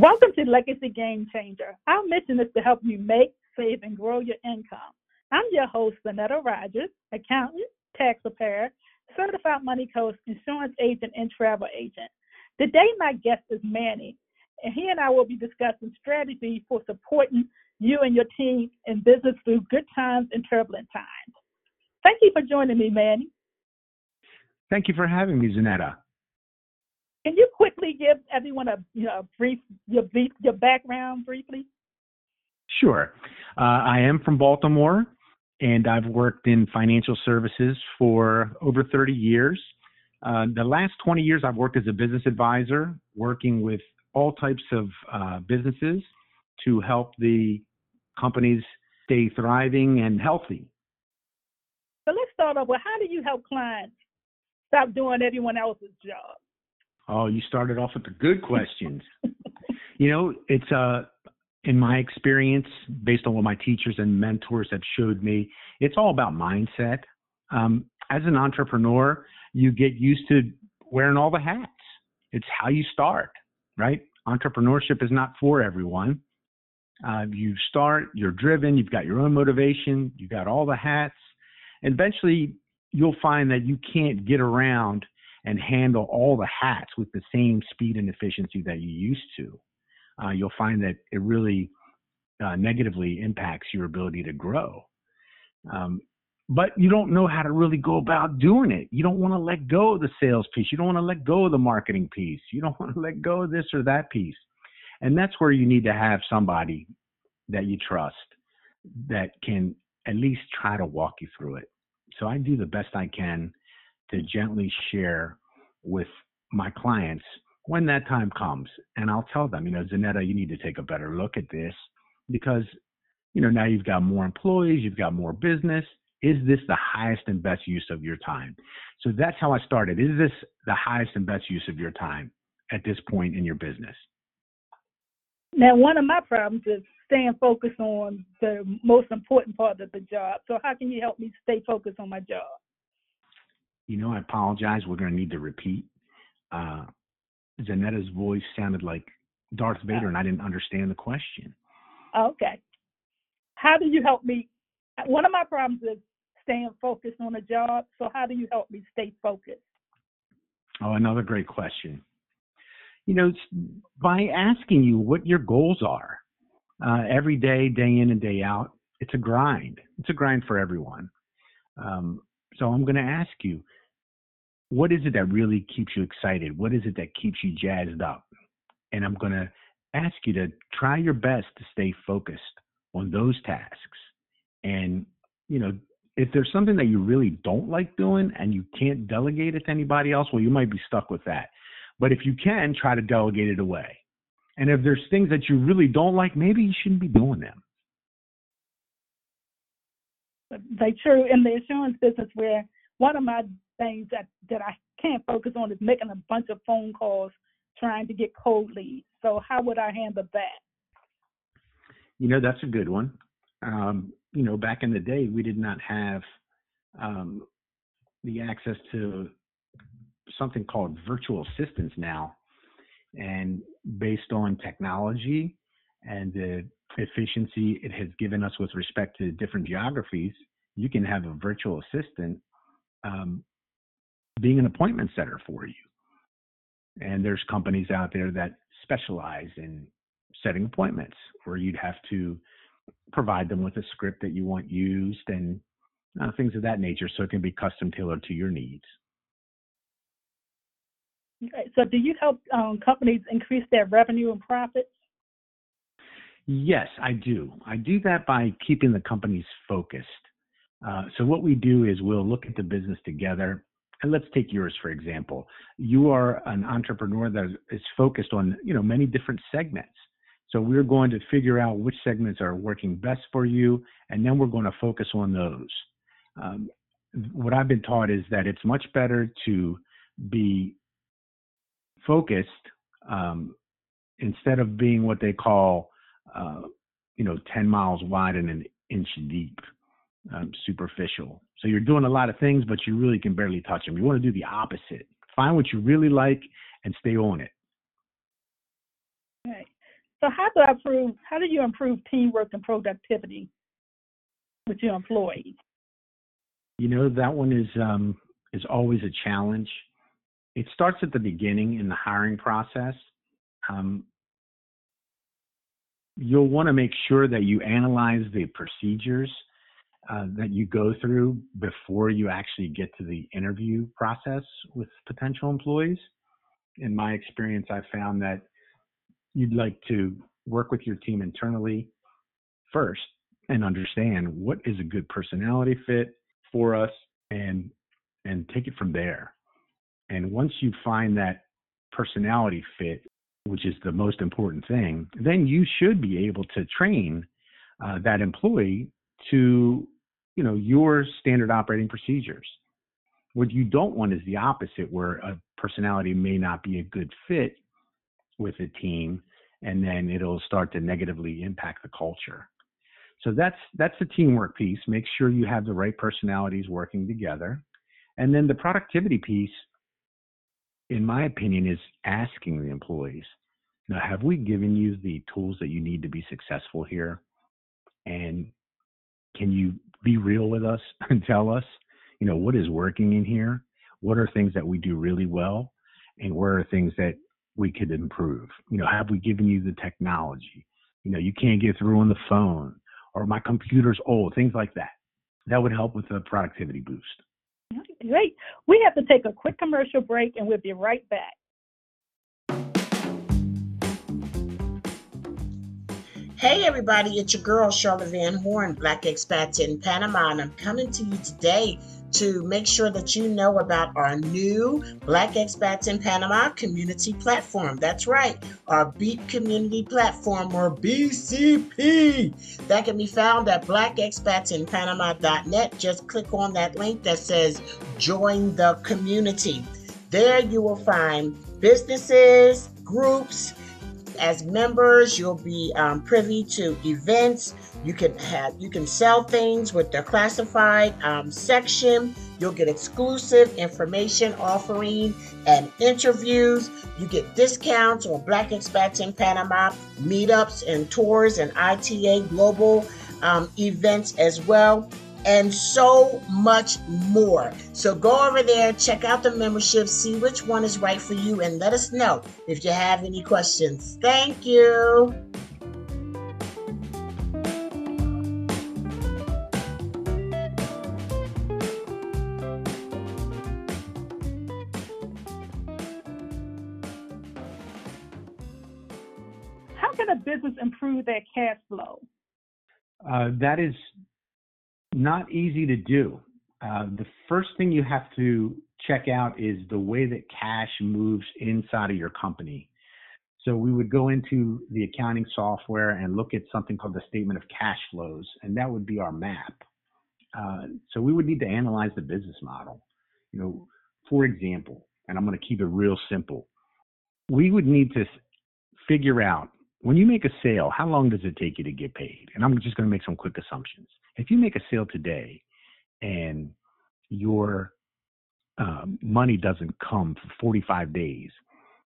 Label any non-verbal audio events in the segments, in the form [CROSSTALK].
Welcome to Legacy Game Changer. Our mission is to help you make, save, and grow your income. I'm your host, Zanetta Rogers, accountant, tax preparer, certified money coach, insurance agent, and travel agent. Today, my guest is Manny, and he and I will be discussing strategy for supporting you and your team in business through good times and turbulent times. Thank you for joining me, Manny. Thank you for having me, Zanetta. Can you quickly give everyone a you know brief your your background briefly? Sure. Uh, I am from Baltimore, and I've worked in financial services for over 30 years. Uh, the last 20 years, I've worked as a business advisor, working with all types of uh, businesses to help the companies stay thriving and healthy. So let's start off with how do you help clients stop doing everyone else's job? Oh, you started off with the good questions. you know, it's uh in my experience, based on what my teachers and mentors have showed me, it's all about mindset. Um, as an entrepreneur, you get used to wearing all the hats. It's how you start, right? Entrepreneurship is not for everyone. Uh, you start, you're driven, you've got your own motivation, you've got all the hats. And eventually, you'll find that you can't get around and handle all the hats with the same speed and efficiency that you used to, uh, you'll find that it really uh, negatively impacts your ability to grow. Um, but you don't know how to really go about doing it. You don't want to let go of the sales piece. You don't want to let go of the marketing piece. You don't [LAUGHS] want to let go of this or that piece. And that's where you need to have somebody that you trust that can at least try to walk you through it. So I do the best I can to gently share with my clients when that time comes. And I'll tell them, you know, Zanetta, you need to take a better look at this because, you know, now you've got more employees, you've got more business. Is this the highest and best use of your time? So that's how I started. Is this the highest and best use of your time at this point in your business? Now, one of my problems is staying focused on the most important part of the job. So, how can you help me stay focused on my job? You know, I apologize. We're going to need to repeat. Uh, Zanetta's voice sounded like Darth Vader, and I didn't understand the question. Okay. How do you help me? One of my problems is staying focused on a job. So, how do you help me stay focused? Oh, another great question. You know, by asking you what your goals are uh, every day, day in and day out, it's a grind. It's a grind for everyone. Um, so, I'm going to ask you what is it that really keeps you excited? What is it that keeps you jazzed up? And I'm going to ask you to try your best to stay focused on those tasks. And, you know, if there's something that you really don't like doing and you can't delegate it to anybody else, well, you might be stuck with that. But if you can, try to delegate it away. And if there's things that you really don't like, maybe you shouldn't be doing them. They true in the insurance business where one of my things that that I can't focus on is making a bunch of phone calls trying to get cold leads. So how would I handle that? You know, that's a good one. Um, you know, back in the day, we did not have um, the access to something called virtual assistants now. And based on technology and the efficiency it has given us with respect to different geographies, you can have a virtual assistant um, being an appointment setter for you. And there's companies out there that specialize in setting appointments where you'd have to provide them with a script that you want used and uh, things of that nature so it can be custom tailored to your needs. Okay. So, do you help um, companies increase their revenue and profits? Yes, I do. I do that by keeping the companies focused. Uh, so, what we do is we'll look at the business together and let's take yours for example. You are an entrepreneur that is focused on you know many different segments. So we're going to figure out which segments are working best for you and then we're going to focus on those. Um, what i've been taught is that it's much better to be focused um, instead of being what they call uh, you know 10 miles wide and an inch deep um, superficial. So you're doing a lot of things, but you really can barely touch them. You want to do the opposite. Find what you really like and stay on it. Right. So how do I improve? How do you improve teamwork and productivity with your employees? You know that one is um, is always a challenge. It starts at the beginning in the hiring process. Um, you'll want to make sure that you analyze the procedures uh, that you go through before you actually get to the interview process with potential employees. In my experience, I found that you'd like to work with your team internally first and understand what is a good personality fit for us and and take it from there. And once you find that personality fit, which is the most important thing, then you should be able to train uh, that employee to, you know, your standard operating procedures. What you don't want is the opposite, where a personality may not be a good fit with a team, and then it'll start to negatively impact the culture. So that's that's the teamwork piece. Make sure you have the right personalities working together. And then the productivity piece, in my opinion, is asking the employees, now, have we given you the tools that you need to be successful here? And can you be real with us [LAUGHS] and tell us, you know, what is working in here? What are things that we do really well? And where are things that we could improve? You know, have we given you the technology? You know, you can't get through on the phone or my computer's old, things like that. That would help with the productivity boost. Great. We have to take a quick commercial break and we'll be right back. Hey everybody, it's your girl Charlotte Van Horn, Black Expats in Panama, and I'm coming to you today to make sure that you know about our new Black Expats in Panama community platform. That's right, our Beat Community Platform or BCP. That can be found at blackexpatsinpanama.net. Just click on that link that says Join the Community. There you will find businesses, groups, as members, you'll be um, privy to events you can have you can sell things with the classified um, section. You'll get exclusive information offering and interviews. You get discounts on Black Expats in Panama, meetups and tours and ITA global um, events as well and so much more. So go over there, check out the membership, see which one is right for you, and let us know if you have any questions. Thank you. How can a business improve their cash flow? Uh, that is not easy to do. Uh, the first thing you have to check out is the way that cash moves inside of your company. So we would go into the accounting software and look at something called the statement of cash flows, and that would be our map. Uh, so we would need to analyze the business model. You know, for example, and I'm going to keep it real simple. We would need to figure out when you make a sale, how long does it take you to get paid? And I'm just going to make some quick assumptions. If you make a sale today and your um, money doesn't come for 45 days,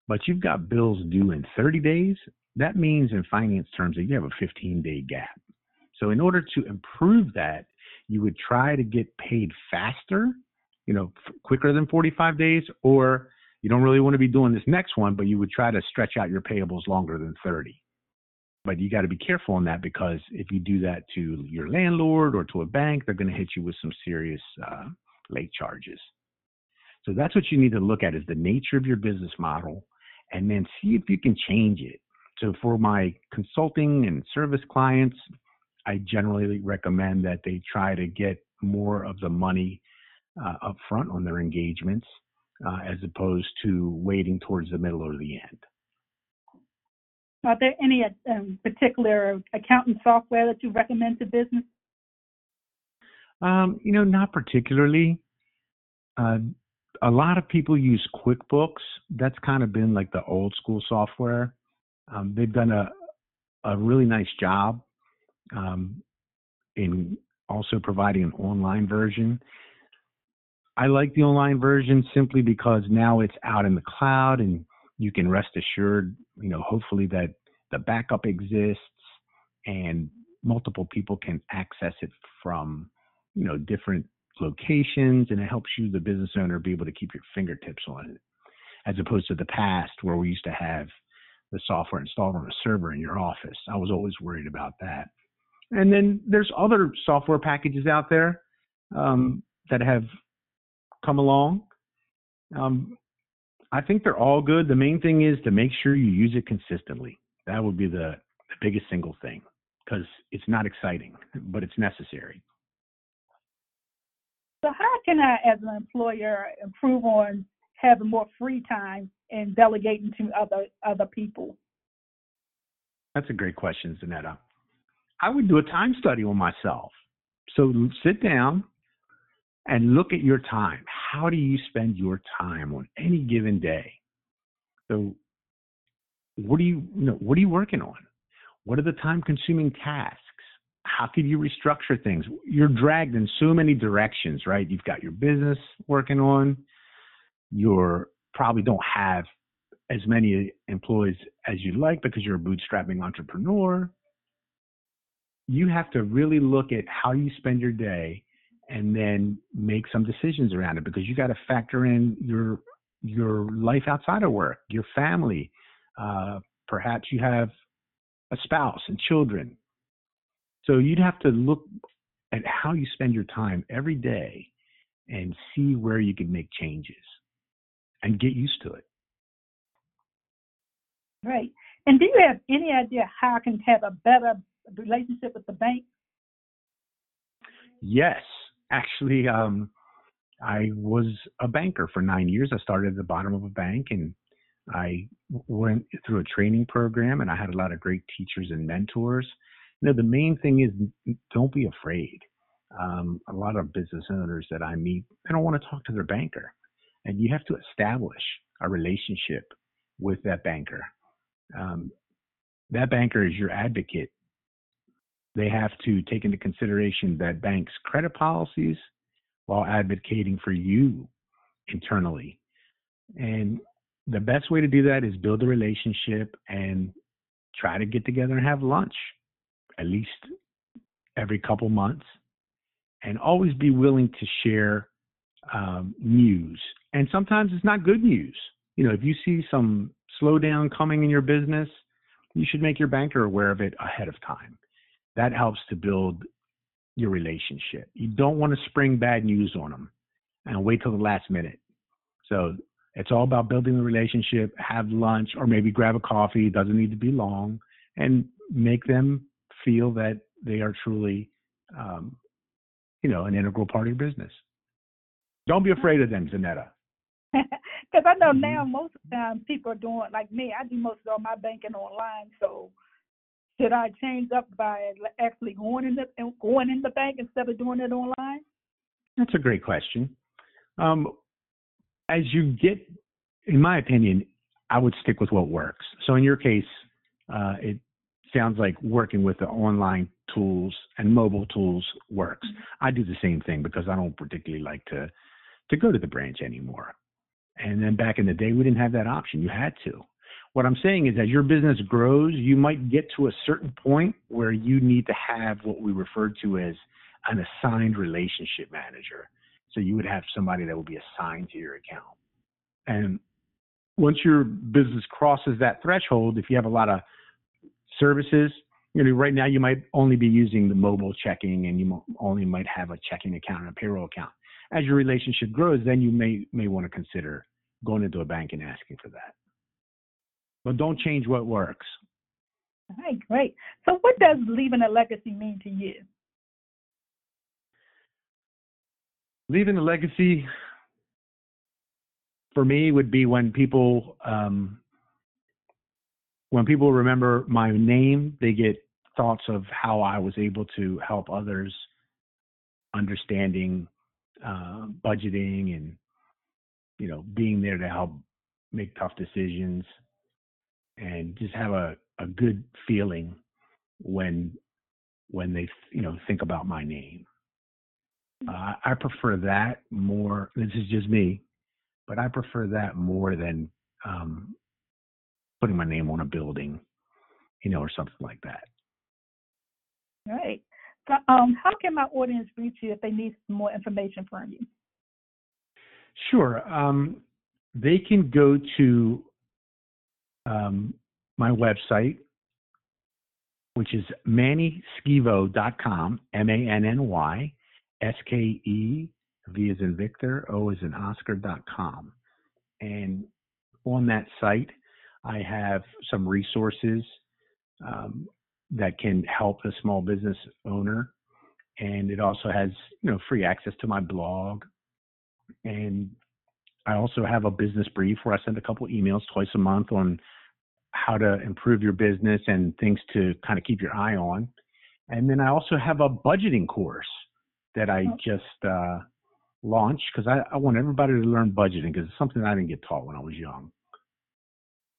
but you've got bills due in 30 days, that means in finance terms that you have a 15 day gap. So in order to improve that, you would try to get paid faster, you know, f- quicker than 45 days, or you don't really want to be doing this next one, but you would try to stretch out your payables longer than 30. But you got to be careful on that because if you do that to your landlord or to a bank, they're going to hit you with some serious uh, late charges. So that's what you need to look at is the nature of your business model and then see if you can change it. So for my consulting and service clients, I generally recommend that they try to get more of the money uh, up front on their engagements uh, as opposed to waiting towards the middle or the end. Are there any um, particular accounting software that you recommend to business? Um, you know, not particularly. Uh, a lot of people use QuickBooks. That's kind of been like the old school software. Um, they've done a a really nice job um, in also providing an online version. I like the online version simply because now it's out in the cloud and you can rest assured, you know, hopefully that the backup exists, and multiple people can access it from you know different locations, and it helps you, the business owner, be able to keep your fingertips on it, as opposed to the past where we used to have the software installed on a server in your office. I was always worried about that. And then there's other software packages out there um, that have come along. Um, I think they're all good. The main thing is to make sure you use it consistently. That would be the, the biggest single thing because it's not exciting, but it's necessary. So, how can I, as an employer, improve on having more free time and delegating to other other people? That's a great question, Zanetta. I would do a time study on myself. So sit down and look at your time. How do you spend your time on any given day? So what are you, you know, what are you working on? What are the time consuming tasks? How could you restructure things? You're dragged in so many directions, right? You've got your business working on. you're probably don't have as many employees as you'd like because you're a bootstrapping entrepreneur you have to really look at how you spend your day and then make some decisions around it because you got to factor in your your life outside of work, your family. Uh, perhaps you have a spouse and children. So you'd have to look at how you spend your time every day and see where you can make changes and get used to it. Right. And do you have any idea how I can have a better relationship with the bank? Yes, actually, um, I was a banker for nine years. I started at the bottom of a bank and I went through a training program and I had a lot of great teachers and mentors. You know, the main thing is don't be afraid. Um, a lot of business owners that I meet, they don't want to talk to their banker. And you have to establish a relationship with that banker. Um, that banker is your advocate they have to take into consideration that banks' credit policies while advocating for you internally. And the best way to do that is build a relationship and try to get together and have lunch at least every couple months and always be willing to share um, news. And sometimes it's not good news. You know, if you see some slowdown coming in your business, you should make your banker aware of it ahead of time that helps to build your relationship. You don't want to spring bad news on them and wait till the last minute. So it's all about building the relationship, have lunch, or maybe grab a coffee. It doesn't need to be long, and make them feel that they are truly, um, you know, an integral part of your business. Don't be afraid of them, Zanetta. [LAUGHS] Because I know mm-hmm. now most of the time people are doing like me. I do most of all my banking online, so should I change up by actually going in the going in the bank instead of doing it online? That's a great question. Um, as you get, in my opinion, I would stick with what works. So in your case, uh, it sounds like working with the online tools and mobile tools works. Mm-hmm. I do the same thing because I don't particularly like to to go to the branch anymore. And then back in the day, we didn't have that option. You had to. What I'm saying is, as your business grows, you might get to a certain point where you need to have what we refer to as an assigned relationship manager. So you would have somebody that will be assigned to your account. And once your business crosses that threshold, if you have a lot of services, you know, right now you might only be using the mobile checking and you only might have a checking account and a payroll account. As your relationship grows, then you may may want to consider going into a bank and asking for that but don't change what works. All right, great. So, what does leaving a legacy mean to you? Leaving a legacy for me would be when people um, when people remember my name, they get thoughts of how I was able to help others understanding uh, budgeting and you know being there to help make tough decisions and just have a, a good feeling when when they you know think about my name. Uh, I prefer that more. This is just me, but I prefer that more than um, putting my name on a building you know, or something like that. Right. So, um, how can my audience reach you if they need more information from you? Sure. Um, they can go to um, my website, which is mannyskevo.com, M A N N Y S K E V is in Victor, O is in Oscar.com. And on that site, I have some resources um, that can help a small business owner. And it also has, you know, free access to my blog. And I also have a business brief where I send a couple emails twice a month on how to improve your business and things to kind of keep your eye on. And then I also have a budgeting course that I oh. just uh, launched because I, I, want everybody to learn budgeting because it's something I didn't get taught when I was young.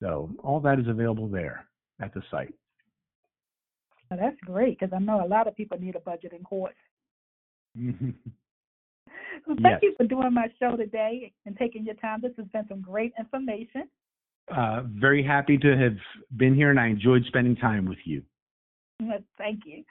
So all that is available there at the site. That's great because I know a lot of people need a budgeting course. [LAUGHS] Well, thank yes. you for doing my show today and taking your time. This has been some great information. Uh, very happy to have been here, and I enjoyed spending time with you. Thank you.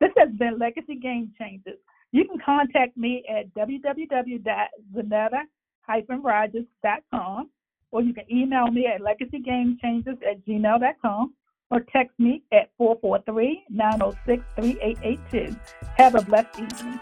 This has been Legacy Game Changers. You can contact me at www.zanetta-rogers.com or you can email me at legacygamechangers at gmail.com or text me at 443-906-3882. Have a blessed evening.